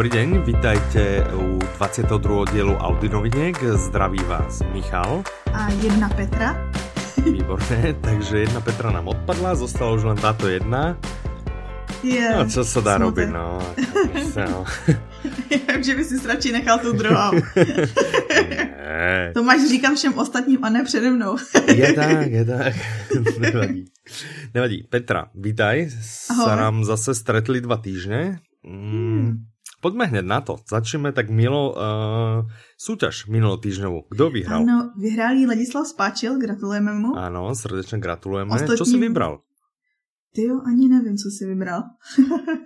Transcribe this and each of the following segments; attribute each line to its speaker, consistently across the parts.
Speaker 1: Dobrý deň, vítajte u 22. dielu Audi noviniek. Zdraví vás Michal.
Speaker 2: A jedna Petra.
Speaker 1: Výborné, takže jedna Petra nám odpadla, zostala už len táto jedna.
Speaker 2: Je,
Speaker 1: no, co se dá robiť, no. no.
Speaker 2: Já že by si radši nechal tu druhou. to máš říkám všem ostatním a ne přede mnou.
Speaker 1: je tak, je tak. Nevadí. Nevadí. Petra, vítaj. Ahoj. Sa nám zase stretli dva týždne. Mm, poďme hned na to. Začneme tak milo uh, súťaž minulotýždňovú. Kdo vyhral?
Speaker 2: Ano, vyhrál Ladislav Spáčil, gratulujeme mu.
Speaker 1: Ano, srdečně gratulujeme. Ostatní... Čo si vybral?
Speaker 2: Ty jo, ani nevím, co si vybral.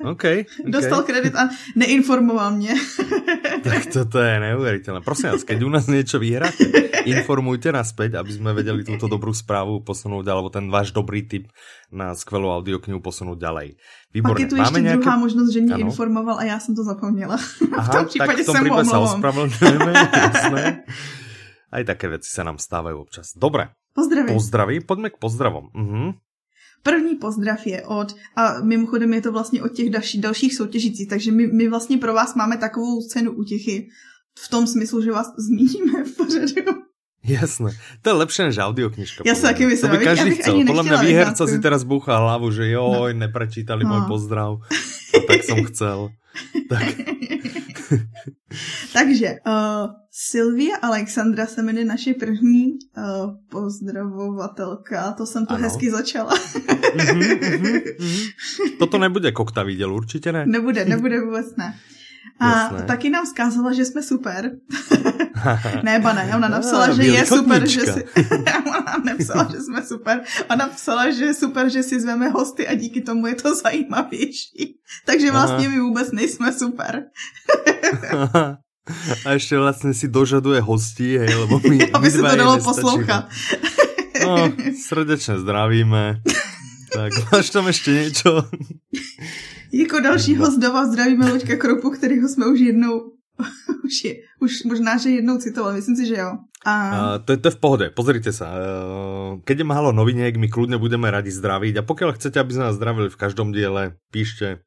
Speaker 1: Okay, okay.
Speaker 2: Dostal kredit a neinformoval mě.
Speaker 1: tak toto je neuvěřitelné. Prosím vás, keď u nás něco vyhráte, informujte nás späť, aby jsme vedeli tuto dobrou zprávu posunout, alebo ten váš dobrý tip na skvelou audioknihu posunout ďalej.
Speaker 2: Výborné. Pak je tu ještě Máme druhá nějaké... možnost, že mě ano. informoval a já jsem to zapomněla.
Speaker 1: Aha, v tom případě tak v tom případě se ospravedlňujeme, jasné. Aj také věci se nám stávají občas. Dobré.
Speaker 2: Pozdraví.
Speaker 1: Pozdraví, pojďme k pozdravom. Uh-huh.
Speaker 2: První pozdrav je od, a mimochodem je to vlastně od těch další, dalších soutěžících, takže my, my vlastně pro vás máme takovou cenu útěchy, v tom smyslu, že vás zmíníme v pořadu.
Speaker 1: Jasné. To je lepší než audioknižka.
Speaker 2: Já se taky myslím.
Speaker 1: To by každý chcel. Podle mě výherca si teraz bouchá hlavu, že jo, no. neprečítali no. můj pozdrav. A tak jsem chcel. Tak.
Speaker 2: Takže uh, Sylvia Alexandra se jmenuje naše první uh, pozdravovatelka. To jsem to ano. hezky začala. uh-huh,
Speaker 1: uh-huh, uh-huh. Toto nebude kokta viděl, určitě ne.
Speaker 2: Nebude, nebude vůbec ne. A Jasné. taky nám zkázala, že jsme super. ne, ba ne, ona napsala, že je super, že si... ona napsala, že jsme super. Ona napsala, že je super, že si zveme hosty a díky tomu je to zajímavější. Takže vlastně my vůbec nejsme super.
Speaker 1: a ještě vlastně si dožaduje hostí, hej, lebo my,
Speaker 2: Aby se to dalo poslouchat.
Speaker 1: no, srdečně zdravíme. Tak, máš tam ještě něco?
Speaker 2: Jako dalšího zdova zdravíme Luďka Kropu, kterýho jsme už jednou už, je, už možná, že jednou citoval, myslím si, že jo.
Speaker 1: A... Uh, to, je, to je v pohode, pozrite sa. Uh, keď je málo noviniek, my kľudne budeme radi zdraviť a pokiaľ chcete, aby sme nás zdravili v každom diele, píšte,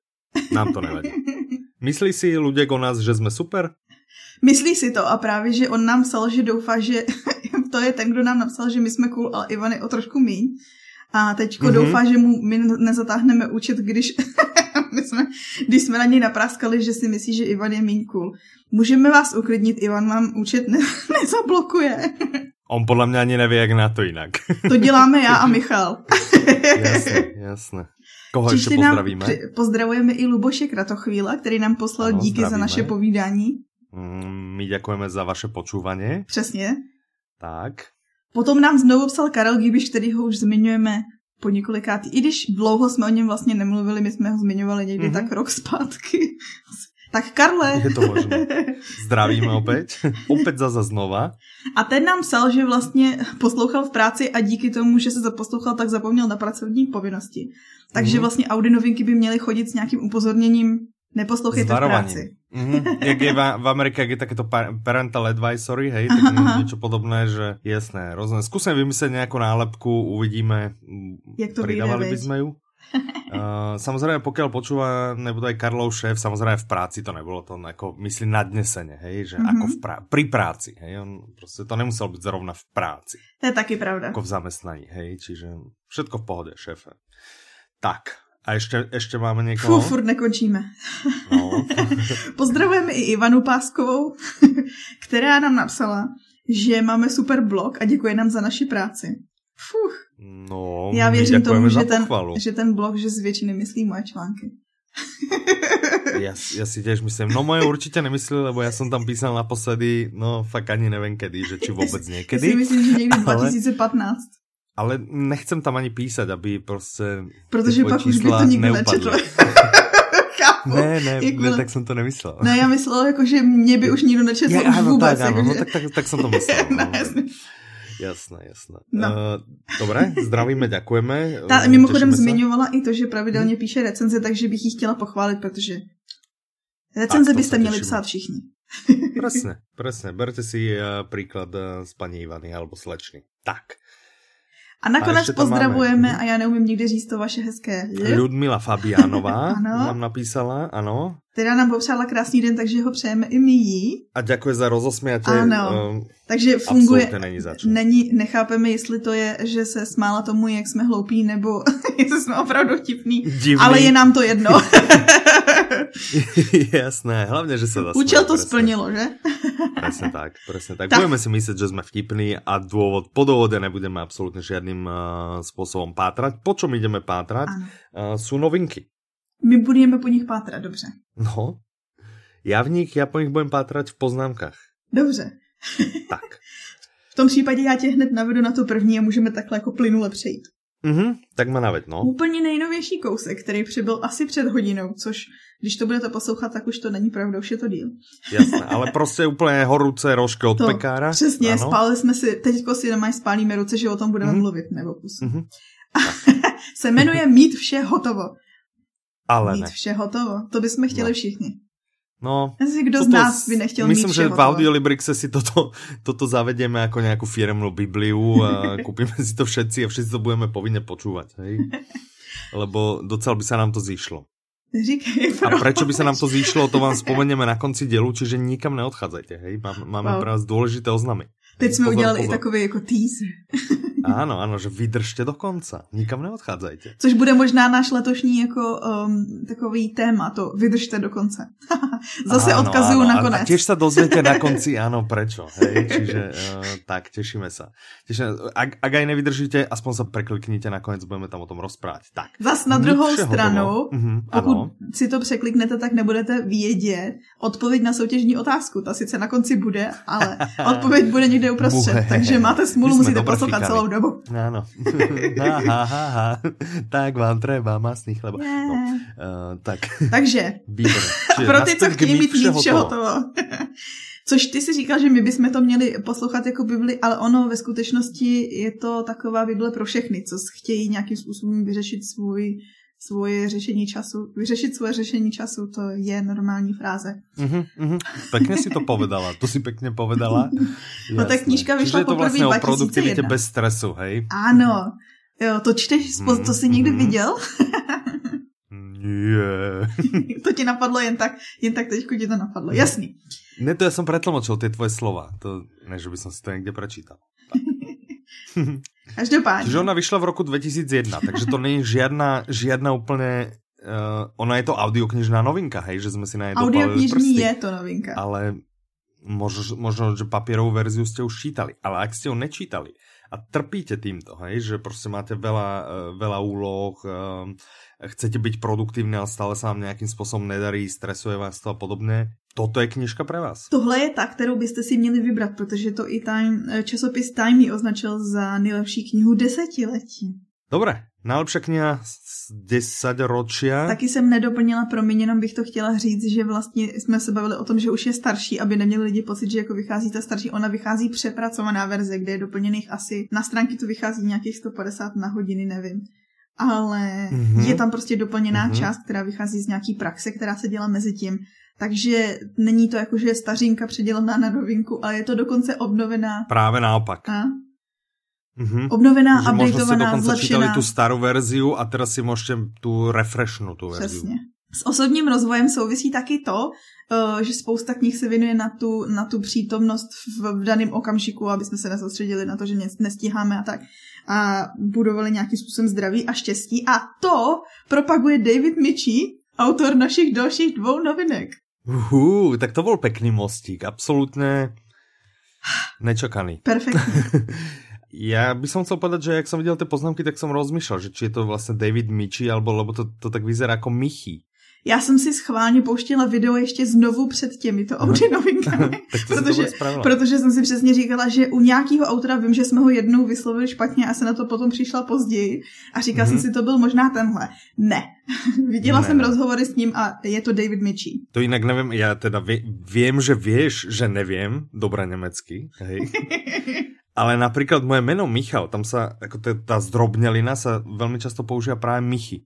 Speaker 1: nám to nevadí. Myslí si ľudia o nás, že jsme super?
Speaker 2: Myslí si to a právě, že on nám psal, že doufá, že to je ten, kdo nám napsal, že my jsme cool, ale Ivan je o trošku míň. A teďko mm-hmm. doufá, že mu my nezatáhneme účet, když my jsme, když jsme na něj napráskali, že si myslí, že Ivan je míň cool. Můžeme vás uklidnit, Ivan vám účet ne, nezablokuje.
Speaker 1: On podle mě ani neví, jak na to jinak.
Speaker 2: To děláme já a Michal.
Speaker 1: jasně, jasně. Koho ještě pozdravíme? Nám,
Speaker 2: pozdravujeme i Luboše Kratochvíla, který nám poslal ano, díky zdravíme. za naše povídání.
Speaker 1: Mm, my děkujeme za vaše počúvanie.
Speaker 2: Přesně.
Speaker 1: Tak.
Speaker 2: Potom nám znovu psal Karel Gibiš, který ho už zmiňujeme po několikátý. I když dlouho jsme o něm vlastně nemluvili, my jsme ho zmiňovali někdy mm-hmm. tak rok zpátky. Tak Karle.
Speaker 1: Je to možné. Zdravíme opět. opět zase znova.
Speaker 2: A ten nám psal, že vlastně poslouchal v práci a díky tomu, že se zaposlouchal, tak zapomněl na pracovní povinnosti. Takže mm-hmm. vlastně Audi novinky by měly chodit s nějakým upozorněním Neposlouchejte v práci.
Speaker 1: Mm-hmm. Jak je v, Amerike, jak je takéto parental advisory, hej, tak niečo podobné, že jasné, rozumiem. Skúsim vymyslet nějakou nálepku, uvidíme.
Speaker 2: Jak to Pridávali
Speaker 1: by sme ju. Uh, samozrejme, pokiaľ počúva, nebude aj Karlov šéf, samozrejme v práci to nebylo to ako, myslím, nadnesene, hej, že mm-hmm. ako v prá- pri práci, hej, on prostě to nemusel být zrovna v práci.
Speaker 2: To je taky pravda.
Speaker 1: Jako v zamestnaní, hej, čiže všetko v pohode, šéfe. Tak, a ještě, ještě máme někoho?
Speaker 2: Fú, furt nekončíme. No. Pozdravujeme i Ivanu Páskovou, která nám napsala, že máme super blog a děkuje nám za naši práci. Fuh.
Speaker 1: No,
Speaker 2: Já věřím tomu, že ten, že ten blog, že z většiny myslí moje články.
Speaker 1: já, já si těž myslím, no moje určitě nemyslí, lebo já jsem tam písal naposledy, no fakt ani nevím kedy, že či vůbec někdy.
Speaker 2: Já si myslím, že někdy 2015
Speaker 1: ale nechcem tam ani písať, aby prostě
Speaker 2: Protože pak už by to nikdo nečetl.
Speaker 1: Ne, ne, jako, ne, tak jsem to nemyslel.
Speaker 2: Ne, já myslela, jako, že mě by už nikdo nečetl je, už ano, vůbec.
Speaker 1: Tak,
Speaker 2: ano,
Speaker 1: jako, no, tak, tak, tak jsem to myslel. ne, no. Jasné, jasné. No. Uh, dobré, zdravíme, děkujeme.
Speaker 2: Ta uh, mimochodem zmiňovala i to, že pravidelně hmm. píše recenze, takže bych ji chtěla pochválit, protože recenze byste měli psát všichni.
Speaker 1: presne, presne. Berte si uh, príklad uh, z paní Ivany alebo slečny. Tak.
Speaker 2: A nakonec a pozdravujeme, máme. a já neumím nikdy říct to vaše hezké.
Speaker 1: Ludmila Fabianová nám napísala, ano.
Speaker 2: Teda nám popřála krásný den, takže ho přejeme i my jí.
Speaker 1: A děkuji za rozosmětě.
Speaker 2: Ano, um, takže funguje. Není, není, nechápeme, jestli to je, že se smála tomu, jak jsme hloupí, nebo jestli jsme opravdu vtipní. Divný. Ale je nám to jedno.
Speaker 1: Jasné, hlavně, že se
Speaker 2: zasměje. Účel to presne. splnilo, že?
Speaker 1: presne tak, presne tak. tak. Budeme si myslet, že jsme vtipní a důvod po dôvode nebudeme absolutně žádným uh, způsobem pátrať. Po čom ideme pátrať? Uh, jsou novinky.
Speaker 2: My budeme po nich pátrat, dobře.
Speaker 1: No, já v nich, já po nich budem pátrat v poznámkách.
Speaker 2: Dobře.
Speaker 1: tak.
Speaker 2: V tom případě já tě hned navedu na to první a můžeme takhle jako plynule přejít.
Speaker 1: Mhm, tak má naved, no.
Speaker 2: Úplně nejnovější kousek, který přibyl asi před hodinou, což když to budete poslouchat, tak už to není pravda, už je to díl.
Speaker 1: Jasné, ale prostě úplně horuce rožky od to, pekára.
Speaker 2: Přesně, ano. spálili jsme si, teďko si doma spálíme ruce, že o tom budeme mm-hmm. mluvit, nebo kus. Mm-hmm. se jmenuje Mít vše hotovo.
Speaker 1: Ale
Speaker 2: mít
Speaker 1: ne.
Speaker 2: vše hotovo. To bychom chtěli no. všichni.
Speaker 1: No,
Speaker 2: Asi kdo toto, z nás by nechtěl
Speaker 1: Myslím,
Speaker 2: mít
Speaker 1: že v Audiolibrixe si toto, toto zavedeme jako nějakou firmnou Bibliu a kúpime si to všetci a všetci to budeme povinně počúvat, hej? Lebo docela by se nám to zišlo.
Speaker 2: Říkej.
Speaker 1: A prečo by se nám to zišlo, to vám vzpomeneme na konci dělu, čiže nikam neodchádzajte, hej? Máme, máme wow. pro vás důležité oznamy.
Speaker 2: Teď jsme pozor, udělali pozor. i takový jako teaser.
Speaker 1: Ano, ano, že vydržte do konca. Nikam neodchádzajte.
Speaker 2: Což bude možná náš letošní jako um, takový téma, to vydržte do konce. Zase ano, odkazuju ano, nakonec.
Speaker 1: A, a těž se dozvěte na konci, ano, prečo. Hej? Čiže uh, tak, těšíme se. Těšíme, ak, ak aj nevydržíte, aspoň se prekliknite nakonec, budeme tam o tom rozprávať. Tak.
Speaker 2: Zas na druhou stranu, uh-huh, pokud ano. si to překliknete, tak nebudete vědět odpověď na soutěžní otázku. Ta sice na konci bude, ale odpověď bude někde uprostřed. takže máte smůlu, musíte poslouchat celou dobu.
Speaker 1: Áno. ha, ha, ha. Tak vám treba masný chleba. Yeah. No, uh, tak.
Speaker 2: Takže.
Speaker 1: Výborné.
Speaker 2: Pro ty, co chtějí mít mít vše hotovo. Což ty si říkal, že my bychom to měli poslouchat jako Bibli, ale ono ve skutečnosti je to taková Bible pro všechny, co chtějí nějakým způsobem vyřešit svůj svoje řešení času, vyřešit svoje řešení času, to je normální fráze.
Speaker 1: Uh-huh. Pekne si to povedala, to si pekne povedala.
Speaker 2: no tak knížka vyšla
Speaker 1: poprvé
Speaker 2: vlastně 2001.
Speaker 1: o produktivitě bez stresu, hej?
Speaker 2: Ano, jo, to čteš, mm, to jsi někdy mm. viděl?
Speaker 1: Nie.
Speaker 2: to ti napadlo jen tak, jen tak teďko ti to napadlo, jasný.
Speaker 1: Ne, to já jsem pretlmočil ty tvoje slova, to ne, že by som si to někde prečítal.
Speaker 2: Každopádně.
Speaker 1: Ona vyšla v roku 2001, takže to není žiadna, žiadna úplně uh, ona je to audioknižná novinka, hej, že jsme si na nej
Speaker 2: Audioknižní je to novinka.
Speaker 1: Ale možno, možno, že papierovou verziu ste už čítali. Ale ak ste ho nečítali a trpíte týmto, hej, že prostě máte veľa, uh, veľa úloh, uh, chcete byť produktívni, ale stále sa vám nejakým spôsobom nedarí, stresuje vás to a podobně, toto je knižka pro vás.
Speaker 2: Tohle je ta, kterou byste si měli vybrat, protože to i time, eh, časopis Time označil za nejlepší knihu desetiletí.
Speaker 1: Dobré, najlepší kniha z desaťročia.
Speaker 2: Taky jsem nedoplnila, promiň, jenom bych to chtěla říct, že vlastně jsme se bavili o tom, že už je starší, aby neměli lidi pocit, že jako vychází ta starší. Ona vychází přepracovaná verze, kde je doplněných asi, na stránky to vychází nějakých 150 na hodiny, nevím. Ale mm-hmm. je tam prostě doplněná mm-hmm. část, která vychází z nějaký praxe, která se dělá mezi tím. Takže není to jako, že je stařinka předělaná na novinku, ale je to dokonce obnovená.
Speaker 1: Právě naopak.
Speaker 2: A? Mm-hmm. Obnovená, že updateovaná, dokonce
Speaker 1: zlepšená. tu starou verziu a teraz si můžete tu refreshnu tu verziu.
Speaker 2: Přesně. S osobním rozvojem souvisí taky to, eh, že spousta knih se věnuje na tu, na tu přítomnost v, v daném okamžiku, aby jsme se nesoustředili na to, že nestíháme a tak. A budovali nějakým způsobem zdraví a štěstí. A to propaguje David Michie, autor našich dalších dvou novinek.
Speaker 1: Uhu, tak to byl pekný mostík, absolutně nečakaný.
Speaker 2: Perfektní.
Speaker 1: Já bych som chcel povedať, že jak som videl ty poznámky, tak som rozmýšlel, že či je to vlastně David Michi, alebo lebo to, to tak vyzerá jako Michy.
Speaker 2: Já jsem si schválně pouštěla video ještě znovu před těmito Audi novinkami, protože, protože jsem si přesně říkala, že u nějakého autora vím, že jsme ho jednou vyslovili špatně a se na to potom přišla později a říkala mm-hmm. jsem si, to byl možná tenhle. Ne. Viděla ne, jsem rozhovory s ním a je to David Michi.
Speaker 1: To jinak nevím, já teda vím, že víš, že nevím dobré německy, hej. Ale například moje jméno Michal, tam sa, jako ta zdrobnělina sa velmi často používá právě Michy.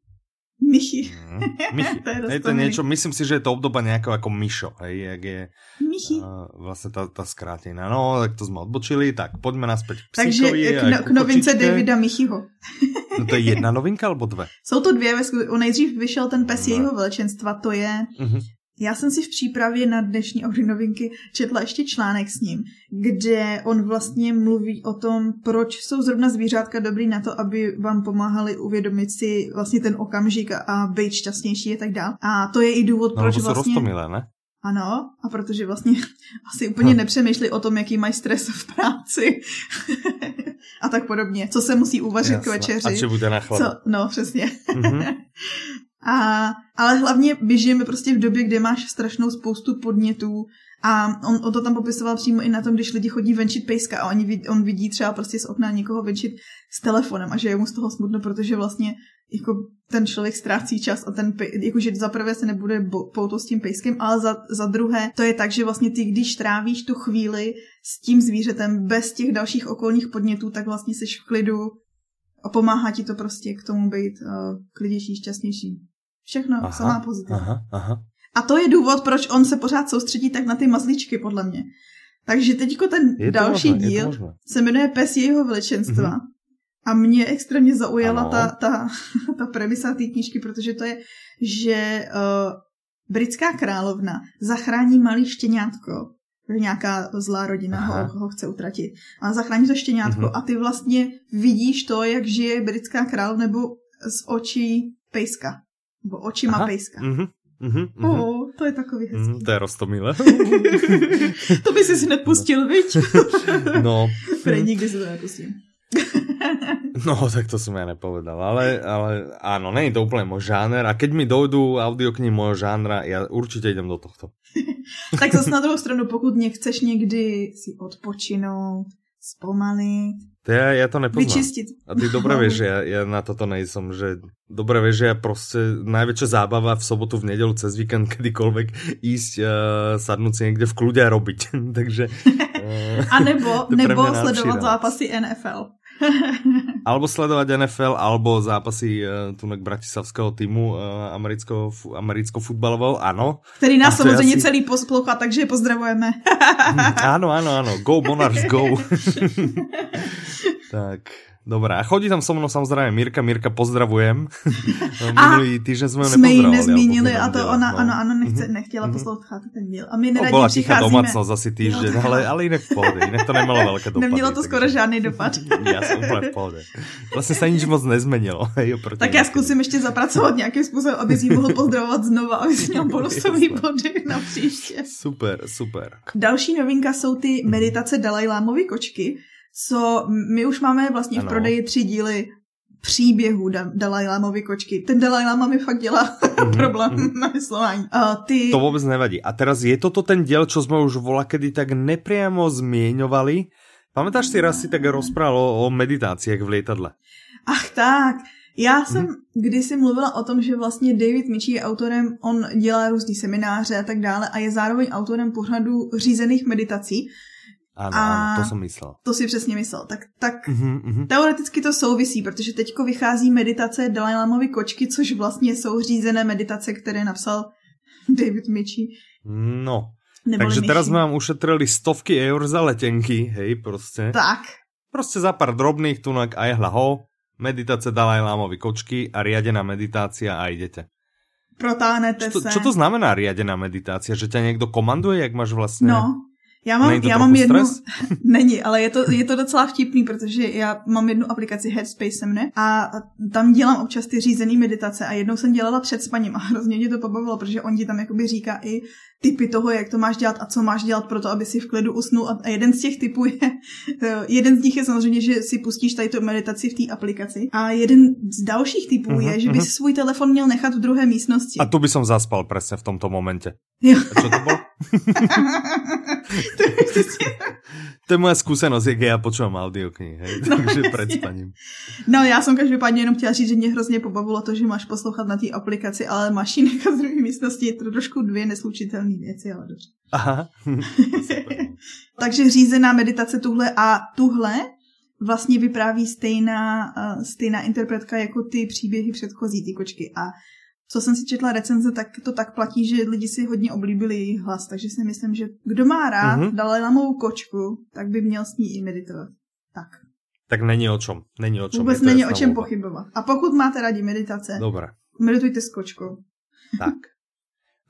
Speaker 2: Michy.
Speaker 1: Mm, Michy.
Speaker 2: to je,
Speaker 1: je to niečo, myslím si, že je to obdoba nejakého ako Mišo, hej, jak je
Speaker 2: Michy.
Speaker 1: Uh, vlastne tá, tá skrátená. No, tak to sme odbočili, tak poďme naspäť k
Speaker 2: Takže k, no, k novince Davida Michyho.
Speaker 1: no to je jedna novinka alebo dve?
Speaker 2: Jsou to dvě, nejdřív vyšel ten pes no. jeho veličenstva, to je uh-huh. Já jsem si v přípravě na dnešní Audi novinky četla ještě článek s ním, kde on vlastně mluví o tom, proč jsou zrovna zvířátka dobrý na to, aby vám pomáhali uvědomit si vlastně ten okamžik a být šťastnější a tak dále. A to je i důvod,
Speaker 1: no,
Speaker 2: proč
Speaker 1: jsou
Speaker 2: vlastně...
Speaker 1: Rostomilé, ne?
Speaker 2: Ano, a protože vlastně asi úplně hm. nepřemýšlí o tom, jaký mají stres v práci a tak podobně. Co se musí uvařit Jasne. k večeři.
Speaker 1: A či bude na
Speaker 2: Co, No, přesně. Mm-hmm. A, ale hlavně běžíme prostě v době, kdy máš strašnou spoustu podnětů a on, on to tam popisoval přímo i na tom, když lidi chodí venčit pejska a oni, on vidí třeba prostě z okna někoho venčit s telefonem a že je mu z toho smutno, protože vlastně jako ten člověk ztrácí čas a ten, jakože za prvé se nebude pouto s tím pejskem, ale za, za druhé to je tak, že vlastně ty, když trávíš tu chvíli s tím zvířetem bez těch dalších okolních podnětů, tak vlastně jsi v klidu a pomáhá ti to prostě k tomu být uh, klidější, šťastnější. Všechno, aha, samá pozitiva. Aha, aha. A to je důvod, proč on se pořád soustředí tak na ty mazlíčky, podle mě. Takže teďko ten je další možné, díl se jmenuje Pes jeho veličenstva. Mm-hmm. A mě extrémně zaujala ta, ta, ta premisa té knížky, protože to je, že uh, britská královna zachrání malý štěňátko, že nějaká zlá rodina ho, ho chce utratit. A zachrání to štěňátko mm-hmm. a ty vlastně vidíš to, jak žije britská král nebo z očí pejska. Nebo očima Aha. pejska. Mm-hmm. Mm-hmm, oh, to je takový hezký. Mm,
Speaker 1: to je rostomile.
Speaker 2: to by si si nepustil, viď?
Speaker 1: no.
Speaker 2: Prej nikdy si to nepustím.
Speaker 1: no, tak to som ja nepovedal, ale, ale áno, není to úplne môj žáner a keď mi dojdú audioknihy môjho žánra, ja určite idem do tohto.
Speaker 2: tak zase na druhou stranu, pokud nechceš někdy si odpočinout, zpomalit,
Speaker 1: to ja, ja to nepoznám.
Speaker 2: Vyčistit.
Speaker 1: A ty dobre vieš, ja, ja na toto nejsem, že dobre vieš, že ja proste najväčšia zábava v sobotu, v nedelu, cez víkend, kedykoľvek ísť uh, sadnúť si niekde v kľude a robiť. Takže...
Speaker 2: Uh, a nebo, nebo sledovat zápasy NFL.
Speaker 1: alebo sledovať NFL, alebo zápasy uh, tunek bratislavského týmu uh, amerického, fu, americko-futbalového, ano.
Speaker 2: Který nás samozřejmě asi... celý poslouchá, takže je pozdravujeme.
Speaker 1: áno, áno, áno. Go Monarchs, go. tak. Dobré, a chodí tam so mnou samozřejmě Mirka. Mirka, pozdravujem. Minulý týždeň jsme
Speaker 2: jsme ji nezmínili a to ona, no. ano, ano, nechce, mhm. nechtěla mm-hmm. poslouchat ten díl. A my neradí
Speaker 1: no, přicházíme. domácnost asi týždeň, ale, ale jinak v pohodě, jinak to nemělo velké dopady.
Speaker 2: Nemělo to skoro takže... žádný dopad.
Speaker 1: já jsem úplně v pohodě. Vlastně se nic moc nezměnilo.
Speaker 2: tak já zkusím ještě zapracovat nějakým způsobem, aby si mohl pozdravovat znova, aby si měl bonusový body na příště.
Speaker 1: Super, super.
Speaker 2: Další novinka jsou ty meditace Dalajlámovy kočky, co my už máme vlastně ano. v prodeji tři díly příběhu da- Dalai Lamovy kočky. Ten Dalai Lama mi fakt dělá mm-hmm. problém mm-hmm. na vyslování. Uh, ty...
Speaker 1: To vůbec nevadí. A teraz je toto ten diel, čo jsme už vola kedy tak nepriamo zmieňovali. Pamätáš si raz si tak rozprával o, o meditáciách v lietadle?
Speaker 2: Ach tak, já jsem mm-hmm. kdysi mluvila o tom, že vlastně David Michie je autorem, on dělá různý semináře a tak dále a je zároveň autorem pořadu řízených meditací,
Speaker 1: ano, a ano, to jsem myslel.
Speaker 2: To si přesně myslel. Tak, tak uh-huh, uh-huh. teoreticky to souvisí, protože teďko vychází meditace Dalai Lamovy kočky, což vlastně jsou řízené meditace, které napsal David Michi.
Speaker 1: No, Neboli takže teraz jsme vám ušetrili stovky eur za letenky, hej, prostě.
Speaker 2: Tak.
Speaker 1: Prostě za pár drobných tunak a je hlaho, meditace Dalai Lamovy kočky a riadená meditácia a idete.
Speaker 2: Protáhnete
Speaker 1: čo to,
Speaker 2: se.
Speaker 1: Čo to znamená riadená meditácia? Že ťa někdo komanduje, jak máš vlastně...
Speaker 2: No, já mám, já mám jednu, není, ale je to, je to docela vtipný, protože já mám jednu aplikaci Headspace se mne a tam dělám občas ty řízený meditace a jednou jsem dělala před spaním a hrozně mě to pobavilo, protože on ti tam jakoby říká i typy toho, jak to máš dělat a co máš dělat pro to, aby si v klidu usnul a jeden z těch typů je, jeden z nich je samozřejmě, že si pustíš tady tu meditaci v té aplikaci a jeden z dalších typů uh-huh, je, že bys uh-huh. svůj telefon měl nechat v druhé místnosti.
Speaker 1: A tu by som zaspal přesně v tomto momentě. Jo. A čo to bylo? to je moja skúsenosť, jak ja počúvam audioknihy, hej, no, takže pred spaním.
Speaker 2: No já jsem každopádně jenom chtěla říct, že mě hrozně pobavilo to, že máš poslouchat na té aplikaci, ale máš ji nechat v druhé místnosti, je to trošku dvě neslučitelné věci, ale dobře.
Speaker 1: Aha.
Speaker 2: takže řízená meditace tuhle a tuhle vlastně vypráví stejná, uh, stejná interpretka jako ty příběhy předchozí, ty kočky. A co jsem si četla recenze, tak to tak platí, že lidi si hodně oblíbili jejich hlas, takže si myslím, že kdo má rád mm-hmm. Dalajlamovou kočku, tak by měl s ní i meditovat. Tak.
Speaker 1: Tak není o čem. Není o čem.
Speaker 2: Vůbec není o čem pochybovat. A pokud máte rádi meditace,
Speaker 1: Dobré.
Speaker 2: meditujte s kočkou.
Speaker 1: Tak.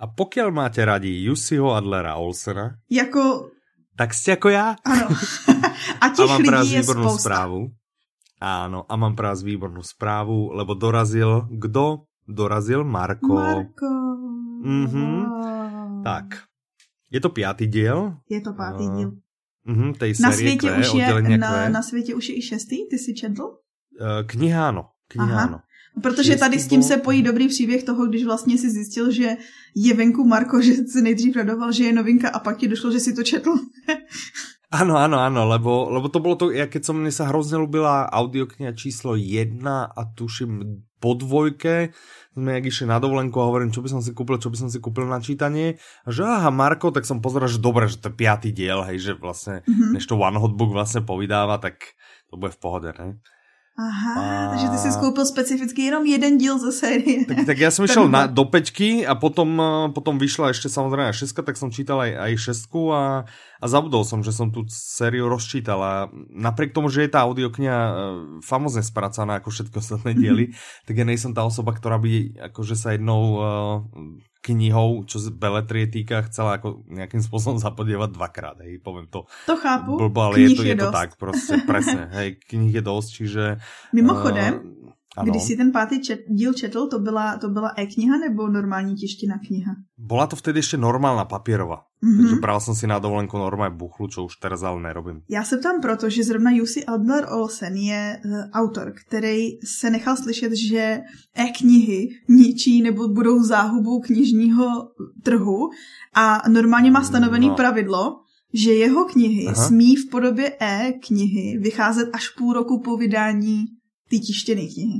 Speaker 1: A pokud máte rádi Jussiho Adlera Olsena,
Speaker 2: jako...
Speaker 1: tak jste jako já.
Speaker 2: Ano. A těch a mám lidí je spousta.
Speaker 1: správu. Áno, a mám práve výbornú správu, lebo dorazil, kdo dorazil? Marko.
Speaker 2: Marko.
Speaker 1: Mhm. Wow. Tak. Je to pátý díl.
Speaker 2: Je to pátý uh, díl.
Speaker 1: Uh, tej na
Speaker 2: světě už je, na, na světě už je i šestý, ty si četl? Uh,
Speaker 1: kniha ano, kniha Aha. ano.
Speaker 2: Protože tady s tím se pojí dobrý příběh toho, když vlastně si zjistil, že je venku Marko, že se nejdřív radoval, že je novinka a pak ti došlo, že si to četl.
Speaker 1: Áno, áno, áno, lebo, lebo to bolo to, ja keď som, mne sa hrozne ľúbila audiokniha číslo 1 a tuším po dvojke, sme jak išli na dovolenku a hovorím, čo by som si kúpil, čo by som si kúpil na čítanie. A že aha, Marko, tak som pozeral, že dobre, že to je piatý diel, hej, že vlastne, mm-hmm. než to One Hot Book vlastne povydáva, tak to bude v pohode, ne?
Speaker 2: Aha, a... takže ty si skoupil specificky jenom jeden díl ze série.
Speaker 1: Tak, tak já jsem šel na, do peťky a potom, eh, potom vyšla ještě samozřejmě šestka, tak jsem čítal aj, aj šestku a, a zabudol som, že som tu sériu rozčítal a napriek tomu, že je tá audiokniha eh, famozne spracaná ako všetky ostatné diely, tak ja nejsem tá osoba, ktorá by akože sa jednou uh, knihou, čo z beletrie týka, chcela jako nějakým způsobem zapodívat dvakrát, hej, povím to.
Speaker 2: To chápu,
Speaker 1: blbo, ale je to, je, je to tak, prostě, presne, hej, knih je dost, čiže...
Speaker 2: Mimochodem, uh, ano. Když si ten pátý čet, díl četl, to byla, to byla e-kniha nebo normální tištěná kniha?
Speaker 1: Byla to vtedy ještě normálna papírová. Mm-hmm. Takže bral jsem si na dovolenku normálně buchlu, čo už teraz ale nerobím.
Speaker 2: Já se ptám proto, že zrovna Jussi Adler Olsen je uh, autor, který se nechal slyšet, že e-knihy ničí nebo budou záhubou knižního trhu a normálně má stanovený no. pravidlo, že jeho knihy Aha. smí v podobě e-knihy vycházet až půl roku po vydání ty tištěné knihy.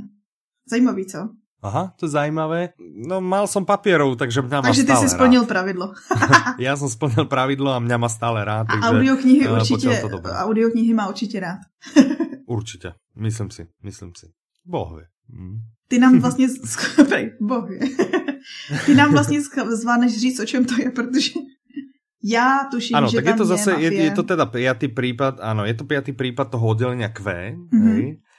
Speaker 2: Zajímavý, co?
Speaker 1: Aha, to je zajímavé. No mal som papierov, takže mňa má
Speaker 2: Takže
Speaker 1: ty
Speaker 2: si splnil rád. pravidlo.
Speaker 1: Já jsem splnil pravidlo a mňa má stále rád. Takže,
Speaker 2: a audioknihy uh, určitě, audioknihy má určitě rád.
Speaker 1: určitě, myslím si, myslím si. Bohvě. Mm.
Speaker 2: Ty nám vlastně, bohvě. Ty nám vlastně zváneš říct, o čem to je, protože já tuším, ano, že tak je to zase, je,
Speaker 1: je, to teda pětý případ, ano, je to pětý případ toho oddělenia Q, mm-hmm. hej, Uh,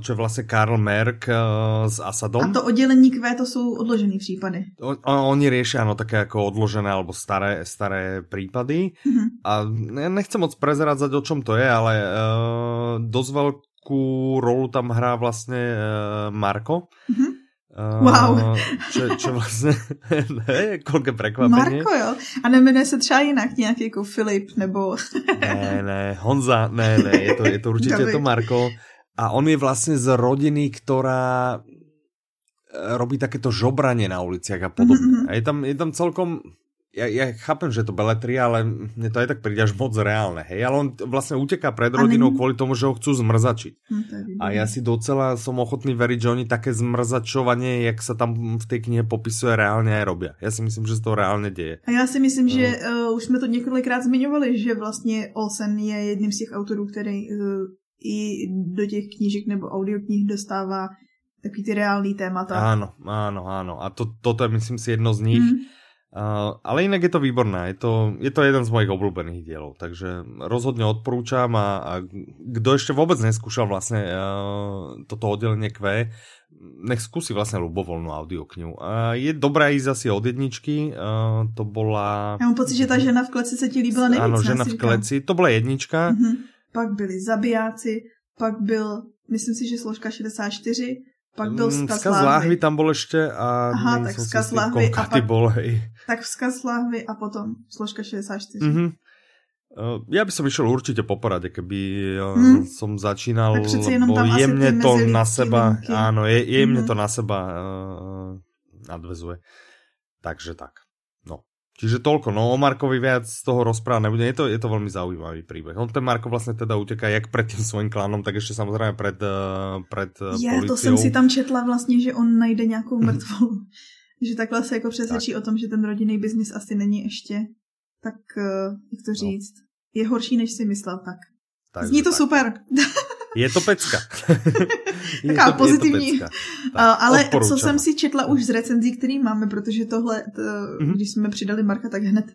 Speaker 1: čo je vlastně Karl Merck uh, s Asadom.
Speaker 2: A to oddělení Q, to jsou odložené případy.
Speaker 1: O, oni řeší ano také jako odložené alebo staré, staré případy. Mm-hmm. A nechcem moc prezeradzať, o čom to je, ale uh, dosť veľkú rolu tam hrá vlastně uh, Marko. Mm-hmm.
Speaker 2: Uh, wow.
Speaker 1: Čo, čo vlastně, ne, kolké překvapení.
Speaker 2: Marko, jo. A nemenuje se třeba jinak nějaký jako Filip, nebo...
Speaker 1: ne, ne, Honza, ne, ne, je to, je to určitě to Marko. A on je vlastne z rodiny, ktorá e, robí takéto žobranie na uliciach a podobne. Mm-hmm. A je tam, je tam celkom... Ja, ja chápem, že je to beletria, ale mne to aj tak príde až moc reálne. Hej? Ale on vlastne uteká pred rodinou kvôli tomu, že ho chcú zmrzačiť. Mm, a ja si docela som ochotný veriť, že oni také zmrzačovanie, jak sa tam v tej knihe popisuje, reálne aj robia. Ja si myslím, že se to reálne deje.
Speaker 2: A já si myslím, no. že uh, už jsme to několikrát zmiňovali, že vlastně Olsen je jedním z těch autorů, který uh, i do těch knížek nebo audioknih dostává takový ty reální témata.
Speaker 1: Áno, áno, áno. A to, toto je, myslím si, jedno z nich. Mm. Uh, ale jinak je to výborné, je to, je to jeden z mojich obľúbených dielov, takže rozhodně odporúčam a, a kdo ještě vůbec neskúšal vlastně uh, toto oddělení Q, nech zkusí vlastně ľubovolnú audioknihu. Uh, je dobré ísť asi od jedničky, uh, to bola...
Speaker 2: Já mám pocit, že ta žena v kleci se ti líbila nejvíc.
Speaker 1: Ano, žena v kleci, to byla jednička. Mm-hmm
Speaker 2: pak byli zabijáci, pak byl, myslím si, že složka 64, pak byl vzkaz, vzkaz láhvy. láhvy
Speaker 1: tam byl ještě a
Speaker 2: Aha, tak vzkaz láhvy a pak,
Speaker 1: bol, hej.
Speaker 2: tak vzkaz láhvy a potom složka 64. Mm-hmm.
Speaker 1: Uh, já bych som išiel určitě po porade, keby uh, hmm. som začínal, lebo jemne to na seba, linky. áno, je, jemne hmm. to na seba uh, nadvezuje. Takže tak. Čiže toľko, no o Markovi viac z toho rozprávať nebude. Je to, je to veľmi zaujímavý príbeh. On ten Marko vlastne teda uteká jak pred tým svojím klanom, tak ešte samozrejme pred, uh, pred uh,
Speaker 2: Je, to jsem si tam četla vlastně, že on najde nějakou mrtvolu. že takhle se jako přesvědčí tak. o tom, že ten rodinný biznis asi není ještě tak, uh, jak to no. říct, no. je horší, než si myslel tak. Takže Zní to tak. super.
Speaker 1: Je to pecka.
Speaker 2: je Taká to, pozitivní. Je to pecka. Tak, Ale co jsem si četla už z recenzí, který máme, protože tohle, to, mm-hmm. když jsme přidali Marka, tak hned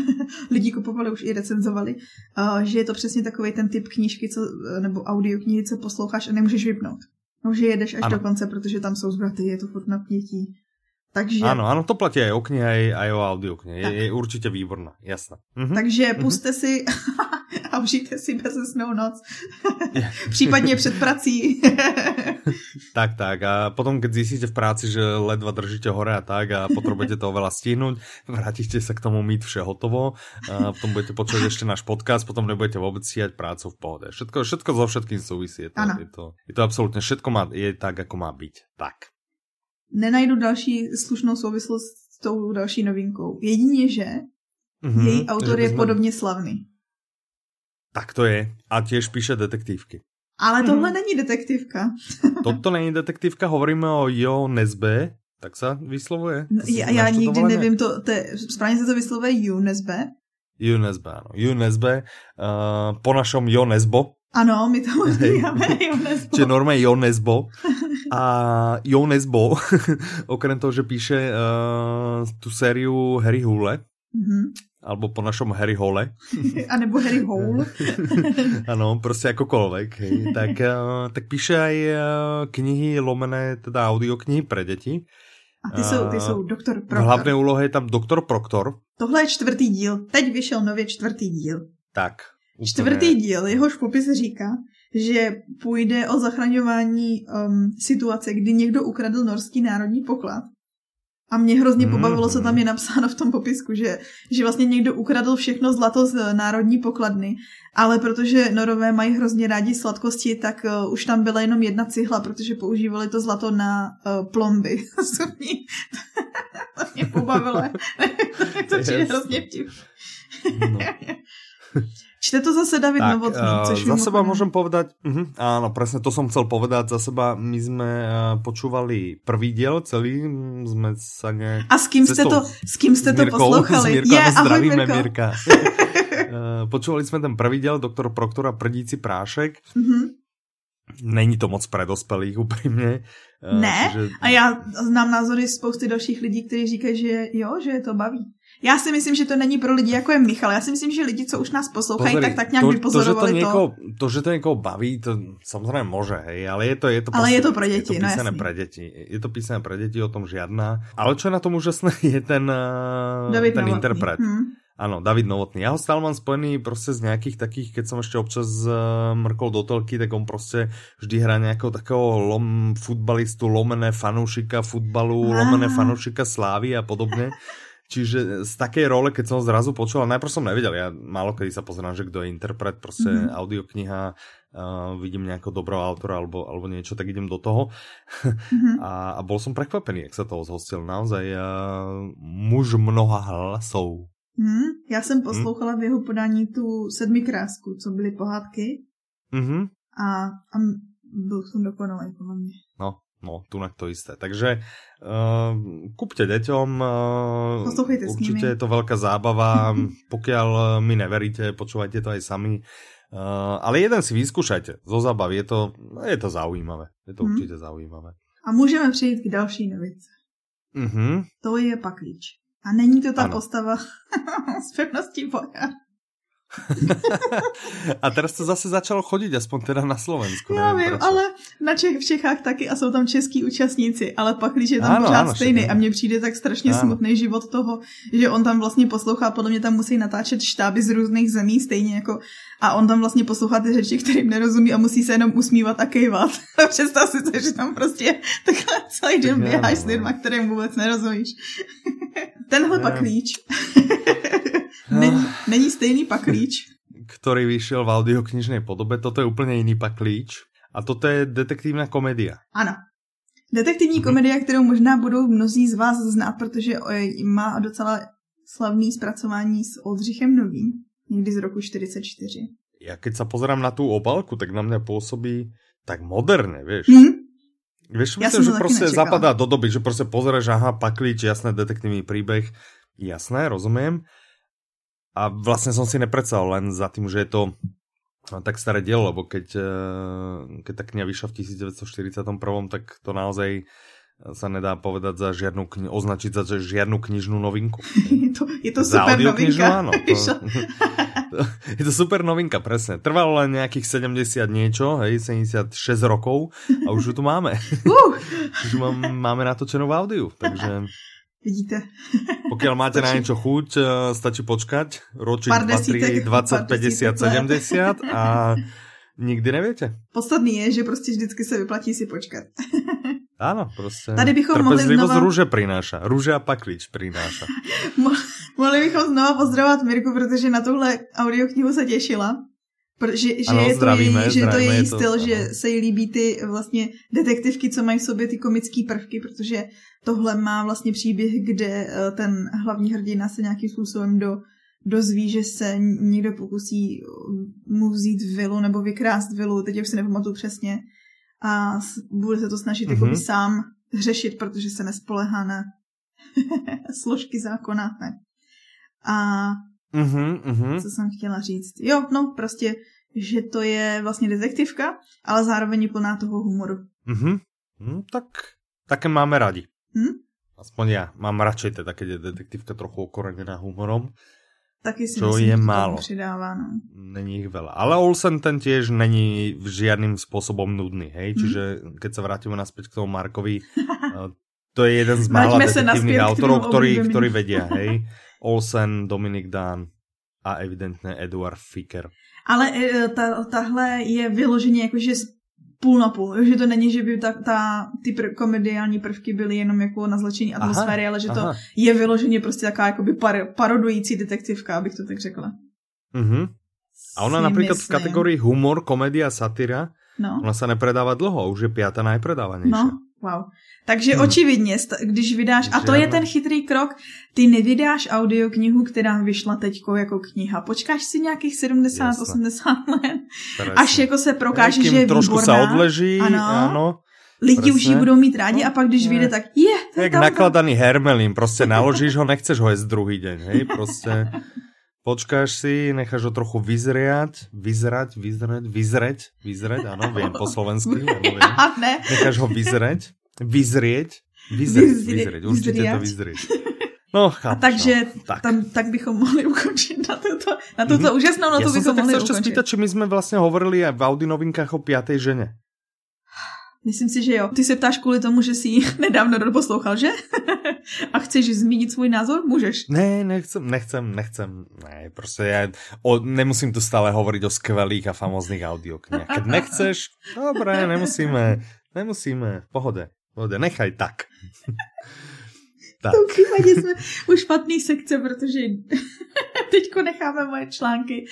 Speaker 2: lidi kupovali, už i recenzovali, uh, že je to přesně takový ten typ knížky, co, nebo audioknihy, co posloucháš a nemůžeš vypnout. No, že jedeš až ano. do konce, protože tam jsou zvraty, je to furt napětí. Takže...
Speaker 1: Ano, ano, to platí aj o knihe, aj, aj o audioknihe. Je, je určitě výborná, jasná.
Speaker 2: Mhm. Takže mhm. puste si a užijte si bezesnou noc. Případně před prací.
Speaker 1: tak, tak. A potom, keď zjistíte v práci, že ledva držíte hore a tak a potřebujete to veľa stihnúť, vrátíte se k tomu mít vše hotovo, a potom budete počuť ještě náš podcast, potom nebudete vůbec stíhať prácu v pohode. Všetko, všetko so všetkým souvisí. Je to, je to, je to absolutně všetko má, je tak, jako má být. Tak
Speaker 2: nenajdu další slušnou souvislost s tou další novinkou. Jedině, že mm-hmm, její autor že je podobně slavný.
Speaker 1: Tak to je. A těž píše detektivky.
Speaker 2: Ale tohle mm. není detektivka.
Speaker 1: Toto není detektivka, hovoríme o Jo Nesbe, tak se vyslovuje?
Speaker 2: Já, já nikdy nevím, to, to je, správně se to vyslovuje Jo Nesbe?
Speaker 1: Jo Nesbe, ano. Jo Nesbe, uh, po našom Jo Nesbo.
Speaker 2: Ano, my to říkáme Jo Nesbo.
Speaker 1: Čiže normálně Jo Nesbo. A Jo Nesbo, okrem toho, že píše uh, tu sériu Harry Hule, mm-hmm. Alebo po našom Harry Hole.
Speaker 2: A nebo Harry Hole.
Speaker 1: ano, prostě jakokolvek. Hej. Tak, uh, tak píše aj uh, knihy lomené, teda audioknihy pre děti.
Speaker 2: A ty jsou, ty jsou Doktor Proktor.
Speaker 1: V hlavné úlohe je tam Doktor Proktor.
Speaker 2: Tohle je čtvrtý díl. Teď vyšel nově čtvrtý díl.
Speaker 1: Tak.
Speaker 2: Úplně... Čtvrtý díl, jehož popis říká, že půjde o zachraňování um, situace, kdy někdo ukradl norský národní poklad. A mě hrozně mm. pobavilo, co tam je napsáno v tom popisku, že, že vlastně někdo ukradl všechno zlato z národní pokladny, ale protože norové mají hrozně rádi sladkosti, tak uh, už tam byla jenom jedna cihla, protože používali to zlato na uh, plomby. to mě pobavilo. to je hrozně vtip. no. Čte to zase David tak, Novotný, eh, což
Speaker 1: Za seba môžem povedať, uh, áno, presne to som chcel povedať, za seba my sme uh, počúvali prvý diel celý, sme sa ne...
Speaker 2: A s kým ste to, s kým ste to poslouchali?
Speaker 1: S Mirkou, yeah, zdravíme Mirko. Mirka. uh, počúvali sme ten prvý diel, doktor Proktora Prdíci prášek. Uh-huh. Není to moc pre dospělých, upřímně.
Speaker 2: Ne, čiže... a já znám názory spousty dalších lidí, kteří říkají, že jo, že je to baví. Já si myslím, že to není pro lidi, jako je Michal. Já si myslím, že lidi, co už nás poslouchají, Pozri, tak tak nějak to, vypozorovali to. Že to,
Speaker 1: někoho, to... že to někoho baví, to samozřejmě může, hej, ale je to, je to,
Speaker 2: ale je to pro děti,
Speaker 1: je to písané no pro děti. Je to písané pro děti, o tom žiadna. Ale čo je na tom úžasné, je ten, eh, David ten interpret. Hmm. Ano, David Novotný. Já ho stále mám spojený prostě z nějakých takých, keď jsem ještě občas uh, mrkol do telky, tak on prostě vždy hrá nějakého takového lom, futbalistu, lomené fanoušika futbalu, ah. lomené fanoušika slávy a podobně. Čiže z takej role, keď som zrazu počul, najprv som nevedel, ja málo kedy sa pozerám, že kdo je interpret, prostě mm -hmm. audiokniha, uh, vidím nějakého dobrého autora alebo, alebo niečo, tak idem do toho. Mm -hmm. a, a bol som prekvapený, jak sa toho zhostil. Naozaj uh, muž mnoha hlasov.
Speaker 2: Mm, já jsem poslouchala mm. v jeho podání tu sedmi krásku, co byly pohádky. Mm -hmm. a, a byl jsem dokonalý, podle mě.
Speaker 1: No, No, tu na to isté. Takže uh, kúpte deťom, uh, určite je to veľká zábava, pokiaľ mi neveríte, počúvajte to aj sami. Uh, ale jeden si vyskúšajte zo zábavy, je to, je to zaujímavé. Je to hmm. určite zaujímavé.
Speaker 2: A můžeme přejít k další novice. Mm-hmm. To je Paklič. A není to ta ano. postava z pevností boja.
Speaker 1: a teraz to zase začalo chodit, aspoň teda na Slovensku.
Speaker 2: Já vím, proč. ale na Čech, v Čechách taky a jsou tam český účastníci, ale pak, když je tam ano, pořád ano, stejný a mně přijde tak strašně ano. smutný život toho, že on tam vlastně poslouchá, podle mě tam musí natáčet štáby z různých zemí, stejně jako a on tam vlastně poslouchá ty řeči, kterým nerozumí a musí se jenom usmívat a kejvat. Představ si to, že tam prostě takhle celý den běháš s lidma, kterým vůbec nerozumíš. Tenhle pak klíč. Není, není stejný paklíč.
Speaker 1: Který vyšel v audioknižnej podobe, toto je úplně jiný paklíč. A toto je detektivní komedia.
Speaker 2: Ano. Detektivní hmm. komedia, kterou možná budou mnozí z vás znát, protože má docela slavný zpracování s Oldřichem Novým, někdy z roku 44.
Speaker 1: Já keď se pozerám na tu obálku, tak na mě působí tak moderně, víš. Hmm. Víš, myslím, že prostě zapadá do doby, že prostě pozeráš, aha, paklíč, jasné detektivní příběh, jasné, rozumím. A vlastně jsem si nepredstavil len za tým, že je to no, tak staré dielo, lebo keď, eh, keď ta kniha vyšla v 1941, tak to naozaj sa nedá povedať za žiadnu kni- označiť za žiadnu knižnú novinku.
Speaker 2: Je to, je to super novinka.
Speaker 1: Áno, to, je to super novinka, presne. Trvalo len nejakých 70 niečo, hej, 76 rokov a už ju tu máme. Uh. už mám, máme natočenú v audiu, takže...
Speaker 2: Vidíte.
Speaker 1: Pokiaľ máte na niečo chuť, eh, stačí počkať, ročiť 2, 3, 20, 50, 70 a nikdy neviete.
Speaker 2: Podstatný je, že prostě vždycky se vyplatí si počkat.
Speaker 1: Áno, prostě.
Speaker 2: Tady bychom mohli znova...
Speaker 1: růže prináša. Růže a paklič prináša.
Speaker 2: mohli bychom znova pozdravovat Mirku, protože na tuhle audioknihu se těšila. Protože že ano, je, zdravíme, to její, že to je její styl, to, že se jí líbí ty vlastně detektivky, co mají v sobě ty komické prvky, protože tohle má vlastně příběh, kde eh, ten hlavní hrdina se nějakým způsobem do, dozví, že se někdo pokusí mu vzít vilu nebo vykrást vilu, teď už si nepamatuju přesně, a bude se to snažit mm-hmm. jakoby sám řešit, protože se nespolehá na složky zákona. Ne. A
Speaker 1: mm-hmm, mm-hmm.
Speaker 2: co jsem chtěla říct? Jo, no prostě, že to je vlastně detektivka, ale zároveň plná toho humoru.
Speaker 1: Mm-hmm. Mm, tak také máme rádi.
Speaker 2: Hm?
Speaker 1: Aspoň já mám radšej teda, keď je detektivka trochu okorenená humorom.
Speaker 2: Taky si to myslím, je málo. Přidává, no.
Speaker 1: Není ich veľa. Ale Olsen ten tiež není žiadnym spôsobom nudný, hej? Hmm. Čiže keď sa vrátime naspäť k tomu Markovi, eh, to je jeden z mála detektívnych autorov, ktorí, ktorí vedia, hej? Olsen, Dominik Dán a evidentně Eduard Ficker.
Speaker 2: Ale eh, ta, tahle je vyloženě jakože půl na půl, že to není, že by ta, ta, ty pr- komediální prvky byly jenom jako na zlečení atmosféry, aha, ale že aha. to je vyloženě prostě taková jakoby par, parodující detektivka, abych to tak řekla.
Speaker 1: Mhm. A ona například v kategorii humor, komedia, satira, no. ona se nepredává dlouho, už je pátá najpredávanější.
Speaker 2: No, wow. Takže hmm. očividně, když vydáš, a to je ten chytrý krok, ty nevydáš audioknihu, která vyšla teďko jako kniha. Počkáš si nějakých 70, Jasne. 80 let, Presne. až jako se prokáže, že je
Speaker 1: trošku výborná. se odleží, ano. ano
Speaker 2: lidi už ji budou mít rádi a pak když vyjde, tak je,
Speaker 1: to je Jak nakladaný hermelín, prostě naložíš ho, nechceš ho jíst druhý den, hej, prostě počkáš si, necháš ho trochu vyzriať, vyzrať, vyzrať, vyzreť, vyzreť, ano, vím po slovensky, ano, vím.
Speaker 2: ne.
Speaker 1: Necháš ho vyzreť, vyzrieť, vyzrieť, vyzrieť, vyzrieť určitě to vyzrieť. No, chápu,
Speaker 2: a takže no, tak. Tam, tak bychom mohli ukončit na tuto, na tuto mm-hmm. úžasnou notu bychom mohli ukončit. Já
Speaker 1: spýtať, či my jsme vlastně hovorili v Audi novinkách o piaté ženě.
Speaker 2: Myslím si, že jo. Ty se ptáš kvůli tomu, že jsi nedávno doposlouchal, že? A chceš zmínit svůj názor? Můžeš.
Speaker 1: Ne, nechcem, nechcem, nechcem. Ne, prostě já o, nemusím tu stále hovoriť o skvelých a famóznych audioknihách. Keď nechceš, dobré, nemusíme, nemusíme, v pohode, v pohode, nechaj tak.
Speaker 2: tak. V tom případě jsme u špatný sekce, protože teďko necháme moje články.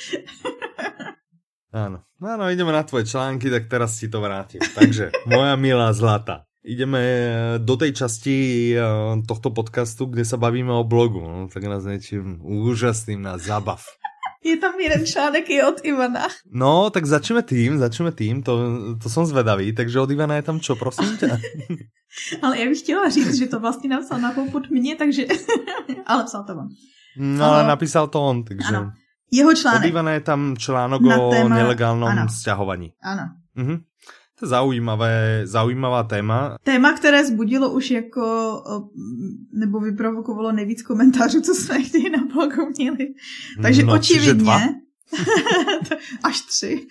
Speaker 1: Áno, áno, ideme na tvoje články, tak teraz ti to vrátim. Takže, moja milá Zlata, ideme eh, do tej časti eh, tohto podcastu, kde sa bavíme o blogu. No, tak nás niečím úžasným nás zabav.
Speaker 2: Je tam jeden článek i od Ivana.
Speaker 1: No, tak začneme tým, začneme tým, to, to jsem zvedavý, takže od Ivana je tam čo, prosím tě?
Speaker 2: Ale já bych chtěla říct, že to vlastně napsal na poput mě, takže... Ale psal to on.
Speaker 1: No, ale napísal to on, takže... Ano.
Speaker 2: Jeho článek.
Speaker 1: Odývané je tam článok na o téma... nelegálnom ano. stěhovaní.
Speaker 2: Ano.
Speaker 1: Mhm. To je zaujímavé, zaujímavá téma.
Speaker 2: Téma, které zbudilo už jako, nebo vyprovokovalo nejvíc komentářů, co jsme chtěli na blogu měli. Takže no, očividně, až tři.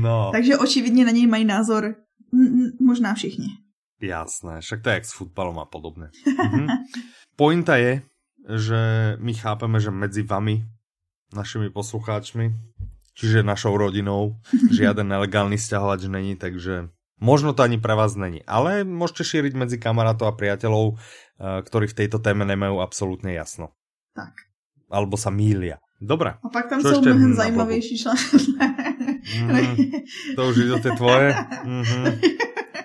Speaker 1: no.
Speaker 2: Takže očividně na něj mají názor možná všichni.
Speaker 1: Jasné, však to je jak s futbalom a podobně. mhm. Pointa je, že my chápeme, že medzi vami našimi poslucháčmi, čiže našou rodinou. Žiaden nelegálny sťahovač není, takže možno to ani pre vás není. Ale môžete šíriť medzi kamarátov a priateľov, eh, ktorí v tejto téme nemajú absolútne jasno.
Speaker 2: Tak.
Speaker 1: Alebo sa mília. Dobre.
Speaker 2: A pak tam jsou mnohem zajímavější články.
Speaker 1: mm, to už je ty tvoje? Mm-hmm.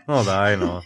Speaker 1: No daj, no.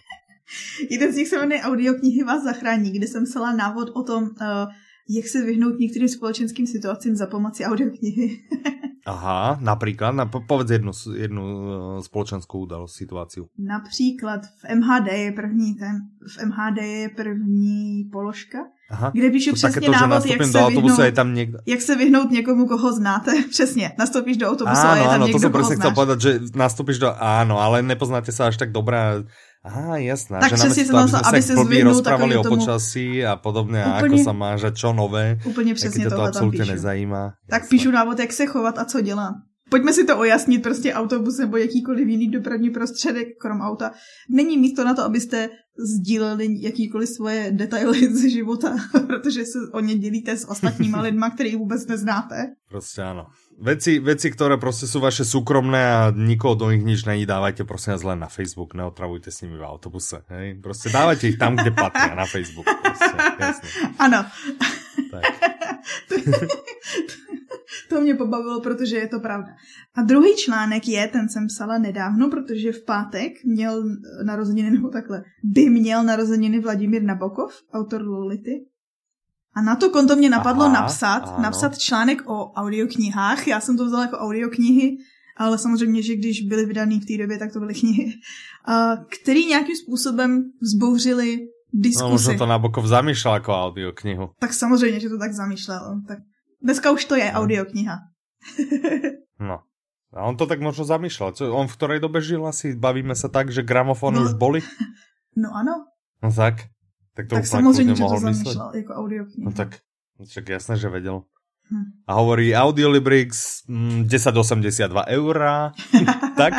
Speaker 2: Jeden z nich se jmenuje Audioknihy vás zachrání, kde jsem psala návod o tom, uh, Jak se vyhnout některým společenským situacím za pomoci audioknihy?
Speaker 1: Aha, například, na, povedz jednu, jednu uh, společenskou udalost, situaci.
Speaker 2: Například v MHD je první ten, v MHD je první položka,
Speaker 1: Aha,
Speaker 2: kde píšu to přesně to, návod, jak se, vyhnout,
Speaker 1: je tam někdo...
Speaker 2: jak se vyhnout někomu, koho znáte. Přesně, nastoupíš do autobusu áno, a je tam áno, někdo, to
Speaker 1: koho chcel povedať, že nastoupíš do... Áno, ale nepoznáte se až tak dobré. Aha, jasná.
Speaker 2: Tak že přesně jsem aby, aby se
Speaker 1: blbý rozprávali o počasí a podobně, a ako sa máš a čo nové.
Speaker 2: Úplně přesně
Speaker 1: to absolutně nezajímá.
Speaker 2: Tak jasná. píšu návod, jak se chovat a co dělat. Pojďme si to ojasnit, prostě autobus nebo jakýkoliv jiný dopravní prostředek, krom auta, není místo na to, abyste sdíleli jakýkoliv svoje detaily z života, protože se o ně dělíte s ostatníma lidma, který vůbec neznáte.
Speaker 1: Prostě ano. Veci, veci, které prostě jsou vaše soukromné a nikoho do nich nič není, dávajte prosím len na Facebook, neotravujte s nimi v autobuse. Hej? Prostě dávajte ich tam, kde patří, na Facebook.
Speaker 2: Ano. Tak. to mě pobavilo, protože je to pravda. A druhý článek je, ten jsem psala nedávno, protože v pátek měl narozeniny, nebo takhle, by měl narozeniny Vladimír Nabokov, autor Lolity. A na to konto mě napadlo Aha, napsat, ano. napsat článek o audioknihách. Já jsem to vzala jako audioknihy, ale samozřejmě, že když byly vydané v té době, tak to byly knihy, který nějakým způsobem vzbouřili diskusi. No,
Speaker 1: možná to Nabokov zamýšlel jako audioknihu.
Speaker 2: Tak samozřejmě, že to tak zamýšlel. Tak dneska už to je no. audiokniha.
Speaker 1: no. A on to tak možno zamýšlel. Co, on v ktorej dobe žil asi? Bavíme se tak, že gramofony no, už boli?
Speaker 2: No ano.
Speaker 1: No tak. Tak to
Speaker 2: tak samozřejmě, že to zamýšlel jako audiokniha.
Speaker 1: No tak, však jasné, že vedel. Hm. A hovorí Audiolibrix mm, 1082 eura. tak?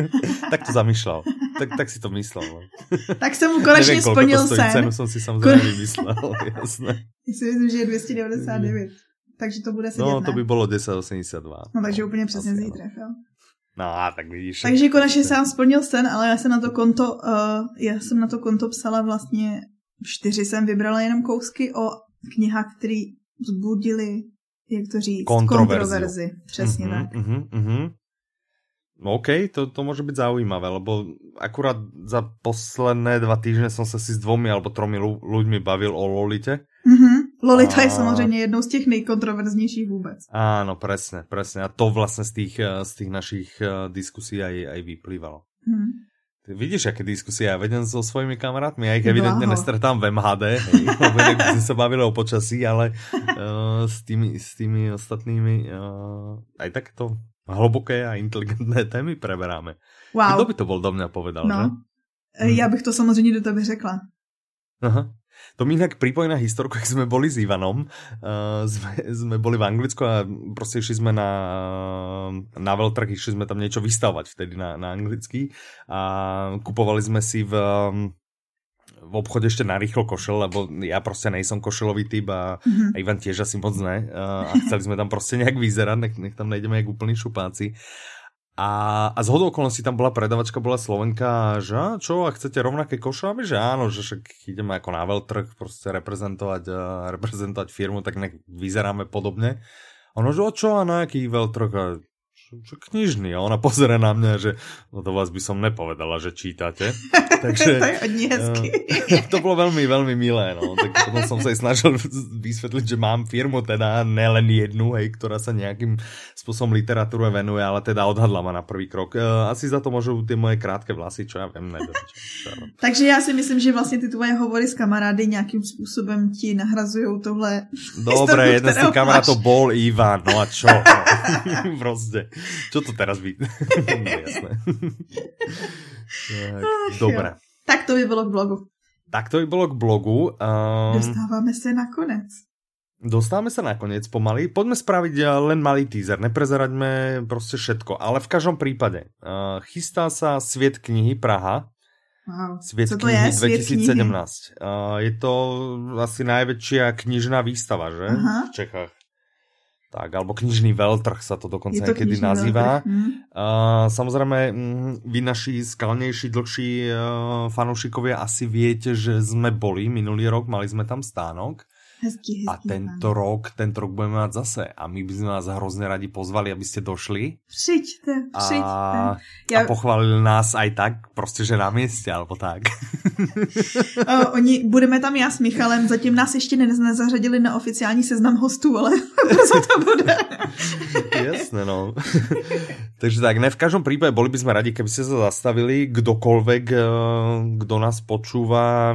Speaker 1: tak to zamýšlel. Tak, tak si to myslel. No.
Speaker 2: tak jsem mu konečně Nevím, splnil
Speaker 1: sen. Cenu jsem si samozřejmě vymyslel, jasné.
Speaker 2: Já si myslím, že je 299. Takže to bude sedět,
Speaker 1: No, to by bylo 1082.
Speaker 2: No, takže úplně přesně zítra, jo.
Speaker 1: No, tak vidíš.
Speaker 2: Takže konečně jsem splnil sen, ale já jsem na to konto, uh, já jsem na to konto psala vlastně čtyři jsem vybrala jenom kousky o knihách, které vzbudily, jak to říct, kontroverzi. kontroverzi. Přesně mm-hmm, tak. Mm-hmm, mm-hmm.
Speaker 1: OK, to, to může být zaujímavé, lebo akurát za posledné dva týždne jsem se si s dvomi alebo tromi ľuďmi bavil o Lolite.
Speaker 2: Mm-hmm. Lolita a... je samozřejmě jednou z těch nejkontroverznějších vůbec.
Speaker 1: Áno, presne, presne. A to vlastně z těch, z těch našich eh, diskusí aj, aj vyplývalo. Mm. Ty vidíš, jaké diskusie já vedem so svojimi kamarátmi, já ich evidentně nestretám v MHD, hej, jsme se bavili o počasí, ale uh, s, tými, s tými ostatnými uh, aj tak to hluboké a inteligentné témy preberáme. Wow. Kdo by to byl do mě povedal, no. že?
Speaker 2: Já bych to samozřejmě do tebe řekla.
Speaker 1: Aha. To mi inak pripomína historku, jak sme boli s Ivanom. Uh, sme, sme boli v Anglicku a prostě išli sme na, na veľtrh, išli sme tam niečo vystavovať vtedy na, na anglický a kupovali sme si v v obchode ešte narýchlo košel, lebo ja prostě nejsem košelový typ a, mm-hmm. a Ivan tiež asi moc ne. A chceli sme tam prostě nějak vyzerať, nech, nech tam nejdeme jak úplný šupáci. A, a z hodou okolností tam bola predavačka, bola Slovenka, že a čo, a chcete rovnaké košáby? Že áno, že však ideme ako na veľtrh prostě reprezentovať, uh, reprezentovať firmu, tak nech vyzeráme podobne. Ono, že o čo a na jaký veľtrh? Čo knižný. A ona pozera na mňa, že no to vás by som nepovedala, že čítate. Takže,
Speaker 2: to je hodně hezky.
Speaker 1: Uh, to bylo velmi, velmi milé. No. Tak potom sa aj snažil vysvetliť, že mám firmu, teda nelen jednu, hej, ktorá sa nejakým spôsobom literatúre venuje, ale teda odhadla ma na prvý krok. Uh, asi za to môžu ty moje krátké vlasy, čo ja viem, neviem. Čo, čo.
Speaker 2: Takže já si myslím, že vlastně ty tvoje hovory s kamarády nějakým způsobem ti nahrazují tohle
Speaker 1: Dobre, jeden z tých kamarátov bol Ivan, no a čo? No. prostě. Čo to teraz být? no, jasné. tak, dobré.
Speaker 2: Tak to by bylo k blogu.
Speaker 1: Tak to by bylo k blogu.
Speaker 2: Um, Dostáváme se na konec.
Speaker 1: Dostáváme se nakonec pomaly. Pojďme spravit eh, len malý teaser. Neprezeraďme prostě všetko. Ale v každém případě. Uh, chystá se Svět knihy Praha.
Speaker 2: Wow. Svět Co to knihy je?
Speaker 1: 2017. Uh, je to asi největší knižná výstava, že? Aha. V Čechách tak, alebo knižný veľtrh sa to dokonca to niekedy nazýva. Hm. Uh, samozrejme, mm, vy naši skalnejší, dlhší uh, fanúšikovia asi viete, že sme boli minulý rok, mali sme tam stánok.
Speaker 2: Hezký, hezký
Speaker 1: a tento plán. rok, tento rok budeme mať zase a my by sme vás hrozně rádi pozvali, aby ste došli.
Speaker 2: Přijďte, přijďte.
Speaker 1: A, Já... a pochválili nás aj tak, prostě, že na městě, alebo tak.
Speaker 2: o, oni, budeme tam já s Michalem, zatím nás ještě nezařadili na oficiální seznam hostů, ale co to bude.
Speaker 1: Jasné, no. Takže tak, ne v každom prípade, boli by sme radi, keby ste sa zastavili, kdokoľvek, eh, kdo nás počúva,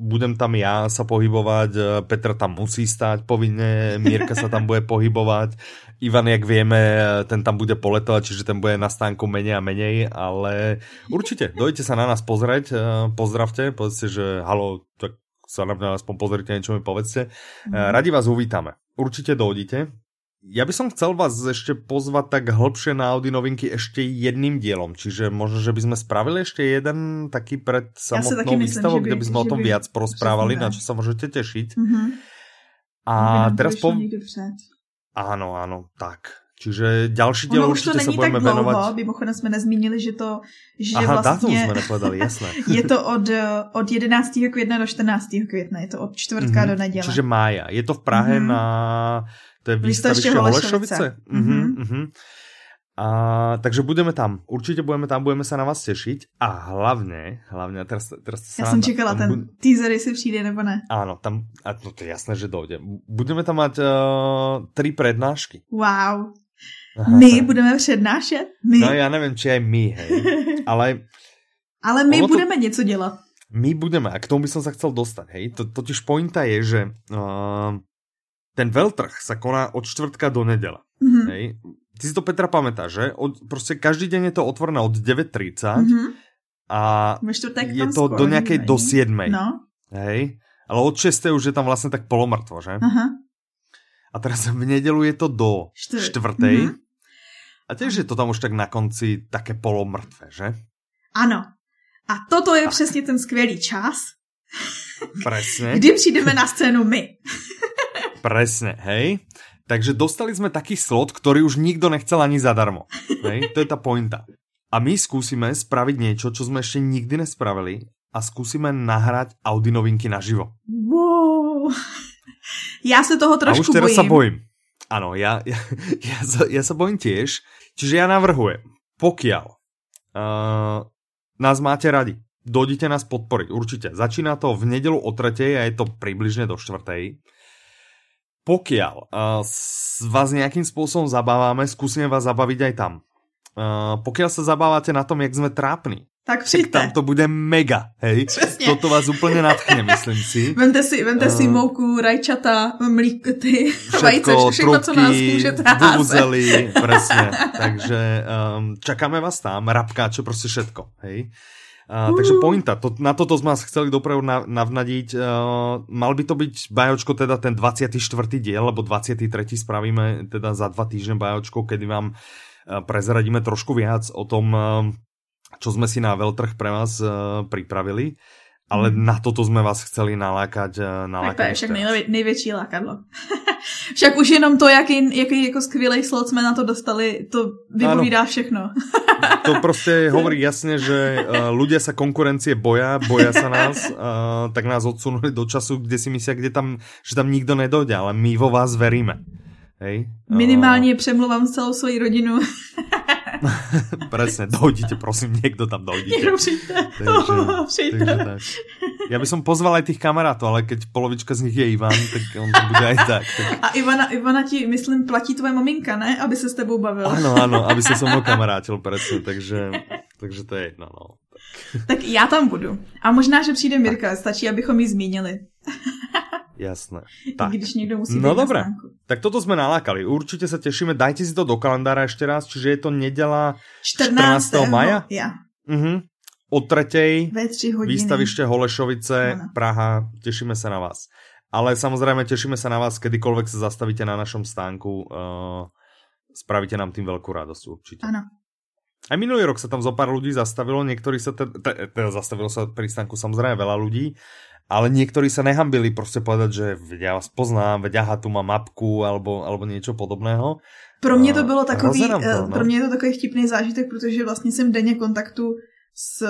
Speaker 1: budem tam ja sa pohybovať, e, Petr tam musí stať povinne, Mírka sa tam bude pohybovať, Ivan, jak vieme, ten tam bude poletovať, čiže ten bude na stánku menej a menej, ale určite, dojďte sa na nás pozrieť, e, pozdravte, povedzte, že halo, tak sa na mňa aspoň pozrite, niečo mi povedzte. Mhm. Radi vás uvítame. Určite dojdite. Ja by som chcel vás ešte pozvať tak hĺbšie na Audi novinky ešte jedným dielom, čiže možno, že by sme spravili ešte jeden taký pred samotnou ja výstavou, kde by sme o tom by, viac porozprávali, na čo sa môžete tešiť. Mm -hmm. A teraz po... Áno, áno, tak. Čiže další díl určitě se budeme tak dlouho, věnovat.
Speaker 2: Mimochodem jsme nezmínili, že to, že
Speaker 1: Aha, vlastně... jsme nepovedali, jasné.
Speaker 2: je to od, od 11. května do 14. května, je to od čtvrtka mm-hmm. do neděle.
Speaker 1: Čiže mája. Je to v Prahe mm-hmm. na to je výstaviště Holešovice. Mm-hmm, mm-hmm. A, takže budeme tam, určitě budeme tam, budeme se na vás těšit a hlavně, hlavně, teraz, teraz
Speaker 2: Já jsem čekala ten bu- teaser, jestli přijde nebo ne.
Speaker 1: Ano, tam, a to, to je jasné, že dojde. Budeme tam mít uh, tři přednášky.
Speaker 2: Wow. Aha. My budeme přednášet? My?
Speaker 1: No já nevím, či je my, hej. Ale...
Speaker 2: Ale my budeme to, něco dělat.
Speaker 1: My budeme, a k tomu bych se chcel dostat, hej. To, totiž pointa je, že uh, ten veľtrh sa koná od čtvrtka do nedela. Mm-hmm. Hej. Ty si to Petra pamätáš, že? Od, prostě každý deň je to otvorené od 9.30 mm-hmm. a je to skoro, do nejakej do 7. No. Hej. Ale od 6. už je tam vlastně tak polomrtvo, že? Aha. A teraz v nedelu je to do 4. Mm-hmm. A tiež je to tam už tak na konci také polomrtvé, že?
Speaker 2: Ano. A toto je tak. přesně ten skvělý čas,
Speaker 1: Presne.
Speaker 2: Kdy přijdeme na scénu my.
Speaker 1: Presne, hej. Takže dostali sme taký slot, ktorý už nikto nechcel ani zadarmo. Hej? To je tá pointa. A my skúsime spraviť niečo, čo sme ešte nikdy nespravili a skúsime nahrať Audi novinky naživo.
Speaker 2: Wow. Já se toho trošku
Speaker 1: a už teraz
Speaker 2: bojím.
Speaker 1: sa bojím. Áno, ja, ja, ja, sa, ja sa bojím tiež. Čiže ja navrhujem, pokiaľ uh, nás máte radi, dojdite nás podporiť, určite. Začína to v nedelu o tretej a je to približne do štvrtej pokiaľ uh, vás nejakým spôsobom zabávame, skúsime vás zabaviť aj tam. Uh, pokiaľ sa zabávate na tom, jak sme trápni,
Speaker 2: tak přijďte.
Speaker 1: Tak tam to bude mega, hej. Přesně. Toto vás úplně nadchne, myslím si.
Speaker 2: Vemte si, vemte uh, si mouku, rajčata, mlík, ty všetko, všechno, trubky, co nás můžete
Speaker 1: presne. Takže um, čakáme vás tam, rabkáče, prostě všetko, hej. Uh, takže pointa, to, na toto sme vás chceli dopredu navnadiť. Uh, mal by to byť bajočko teda ten 24. diel, lebo 23. spravíme teda za dva týždne bajočko, kedy vám uh, prezradíme trošku viac o tom, uh, čo sme si na veľtrh pre vás uh, pripravili. Ale hmm. na toto jsme vás chceli nalákat. nalákat
Speaker 2: tak to je však nejvě, největší lákadlo. však už jenom to, jaký, jaký jako skvělý slot jsme na to dostali, to vypovídá ano. všechno.
Speaker 1: to prostě hovorí jasně, že uh, ľudia sa konkurencie boja, boja sa nás, uh, tak nás odsunuli do času, kde si myslia, kde tam, že tam nikdo nedojde, ale my vo vás veríme. Hej?
Speaker 2: Minimálně uh... přemluvám celou svoji rodinu.
Speaker 1: Presne, dojdite, prosím, niekto tam dojdite.
Speaker 2: takže, takže
Speaker 1: tak. Ja by som pozval aj tých kamarátov, ale keď polovička z nich je Ivan, tak on to bude aj tak. tak.
Speaker 2: A Ivana, Ivana ti, myslím, platí tvoje maminka, ne? Aby se s tebou bavil.
Speaker 1: Áno, áno, aby se so mnou kamarátil, presne, takže, takže to je jedno, no.
Speaker 2: Tak. tak já tam budu. A možná, že přijde Mirka, stačí, abychom ji zmínili.
Speaker 1: Jasné. Tak.
Speaker 2: Když někdo musí
Speaker 1: No dobré, tak toto jsme nalákali. Určitě se těšíme, dajte si to do kalendára ještě raz, čiže je to neděla 14. 14. maja?
Speaker 2: Ja.
Speaker 1: Uh-huh. O tretej
Speaker 2: Ve tři hodiny.
Speaker 1: výstaviště Holešovice, ano. Praha, těšíme se na vás. Ale samozřejmě těšíme se na vás, kedykoľvek se zastavíte na našom stánku. Uh, spravíte nám tým veľkú radosť určite.
Speaker 2: Ano.
Speaker 1: Aj minulý rok sa tam zo pár ľudí zastavilo, niektorí sa teda zastavilo sa pri stánku samozrejme veľa ľudí, ale niektorí sa nehambili prostě povedať, že ja vás poznám, veď aha, tu mám mapku alebo, alebo niečo podobného.
Speaker 2: Pro mě to bylo takový, to, eh, no. pro mě je to takový vtipný zážitek, protože vlastně jsem denně kontaktu s,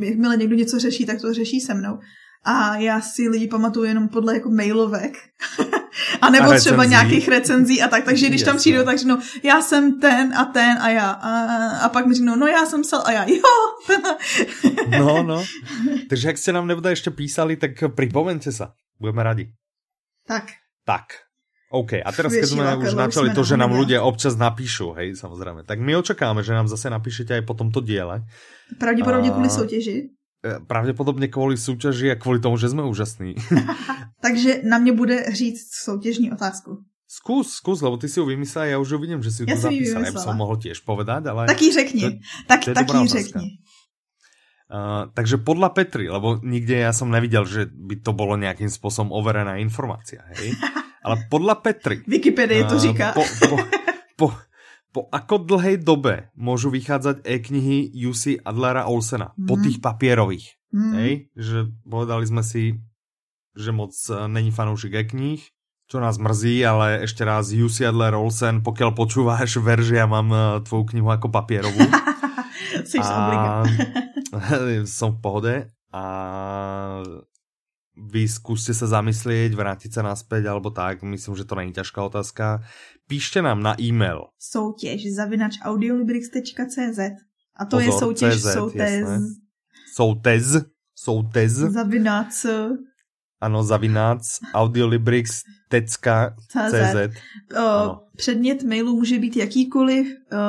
Speaker 2: jakmile někdo něco řeší, tak to řeší se mnou. a já si lidi pamatuju jenom podle jako mailovek. a nebo a třeba nějakých recenzí a tak, takže když tam přijdou, tak řeknou, já jsem ten a ten a já. A, a pak mi řeknou, no já jsem sel a já, jo.
Speaker 1: no, no. Takže jak jste nám nebude ještě písali, tak připomeňte se. Budeme rádi.
Speaker 2: Tak.
Speaker 1: Tak. OK, a teraz keď sme už načali to, že nám ľudia občas napíšu, hej, samozrejme, tak my očakáme, že nám zase napíšete aj po tomto diele.
Speaker 2: Pravděpodobně kvůli soutěži.
Speaker 1: E, pravděpodobně kvůli soutěži a kvůli tomu, že jsme úžasní.
Speaker 2: Takže na mě bude říct soutěžní otázku.
Speaker 1: Zkus, zkus, lebo ty si ju vymyslel, já už ho vidím, že si ju ja zapísal. Já som mohl tiež povedať, ale...
Speaker 2: Tak ji řekni, to, tak, to řekni.
Speaker 1: Uh, takže podľa Petry, lebo nikde ja som nevidel, že by to bolo nejakým spôsobom overená informácia, hej? Ale podľa Petry...
Speaker 2: Wikipedie to říká.
Speaker 1: Uh, po, po, po, po ako dlhej dobe môžu vychádzať e-knihy Jussi Adlera Olsena? Mm. Po mhm. tých papierových. Mm. Hej? Že povedali sme si, že moc e, není fanúšik e-knih, čo nás mrzí, ale ešte raz Jussi Adler Olsen, pokiaľ počúváš verže, ja mám e, tvoju knihu ako papierovú.
Speaker 2: a...
Speaker 1: som v pohode a vy skúste sa zamyslieť, vrátiť sa naspäť alebo tak, myslím, že to není ťažká otázka. Píšte nám na e-mail.
Speaker 2: Soutěž zavinač audiolibrix.cz A to Pozor, je soutěž CZ, soutez.
Speaker 1: Soutez. Soutez.
Speaker 2: Zavinac.
Speaker 1: Ano, zavinac audiolibrix.cz
Speaker 2: Předmět mailu může být jakýkoliv.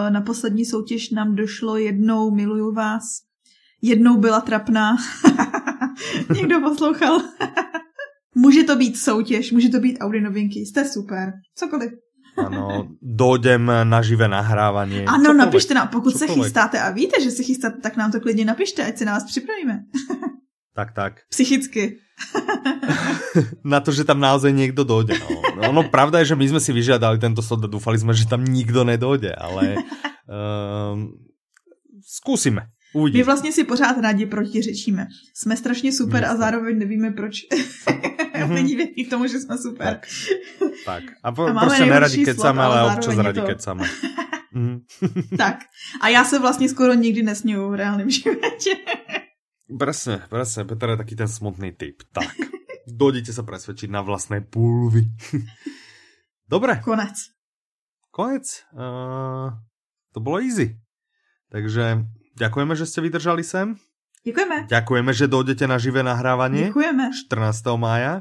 Speaker 2: Na poslední soutěž nám došlo jednou Miluju vás. Jednou byla trapná. Někdo poslouchal. může to být soutěž, může to být Audi novinky, jste super, cokoliv.
Speaker 1: Ano, dojdem na živé nahrávání.
Speaker 2: Ano, cokoliv. napište nám, pokud cokoliv. se chystáte a víte, že se chystáte, tak nám to klidně napište, ať se na vás připravíme.
Speaker 1: tak, tak.
Speaker 2: Psychicky.
Speaker 1: na to, že tam naozaj někdo dojde. No. no, no pravda je, že my jsme si vyžádali tento sod a doufali jsme, že tam nikdo nedojde, ale um, zkusíme.
Speaker 2: Uvidí. My vlastně si pořád rádi protiřečíme. Jsme strašně super Jasne. a zároveň nevíme, proč mm-hmm. lidi věří k tomu, že jsme super.
Speaker 1: Tak, tak. a, po, a prostě neradi kecáme, ale občas radi to... kecáme.
Speaker 2: Mm. tak. A já se vlastně skoro nikdy nesňuju v reálném životě.
Speaker 1: Presne, presne. Petr je taký ten smutný typ. Tak, dojdete sa presvedčiť na vlastné půlvy. Dobre.
Speaker 2: Konec.
Speaker 1: Konec. Uh, to bolo easy. Takže Ďakujeme, že ste vydržali sem.
Speaker 2: Ďakujeme.
Speaker 1: Ďakujeme, že dojdete na živé nahrávanie.
Speaker 2: Ďakujeme.
Speaker 1: 14. mája.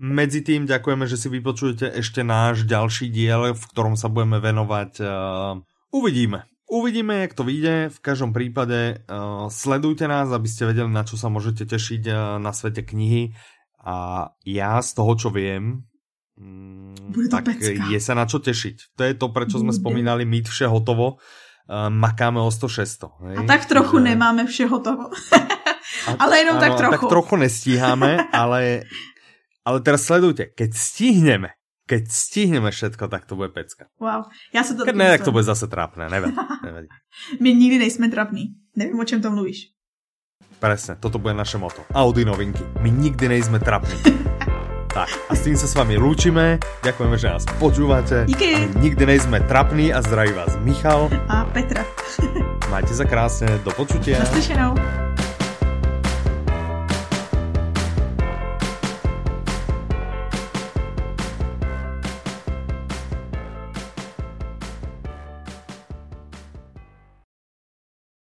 Speaker 1: Medzi tým ďakujeme, že si vypočujete ešte náš ďalší diel, v ktorom sa budeme venovať. Uh, uvidíme. Uvidíme, jak to vyjde. V každom prípade uh, sledujte nás, aby ste vedeli, na čo sa môžete tešiť uh, na svete knihy. A ja z toho, čo viem,
Speaker 2: mm, tak
Speaker 1: pecka. je sa na čo tešiť. To je to, prečo sme spomínali mít vše hotovo makáme o 100-600.
Speaker 2: A tak trochu že... nemáme všeho toho. ale jenom ano, tak trochu.
Speaker 1: Tak trochu nestíháme, ale, ale teraz sledujte, keď stihneme, keď stihneme všetko, tak to bude pecka.
Speaker 2: Wow, já se to
Speaker 1: Keď ne, tak to bude zase trápné, nevadí. nevadí.
Speaker 2: My nikdy nejsme trapní. Nevím, o čem to mluvíš.
Speaker 1: Presne, toto bude naše moto. Audi novinky. My nikdy nejsme trapní. Tak a s tým sa s vami lúčime. Ďakujeme, že nás počúvate.
Speaker 2: Díky.
Speaker 1: nikdy nejsme trapní a zdraví vás Michal.
Speaker 2: A Petra.
Speaker 1: Majte sa krásne. Do počutia.
Speaker 2: Naslyšenou.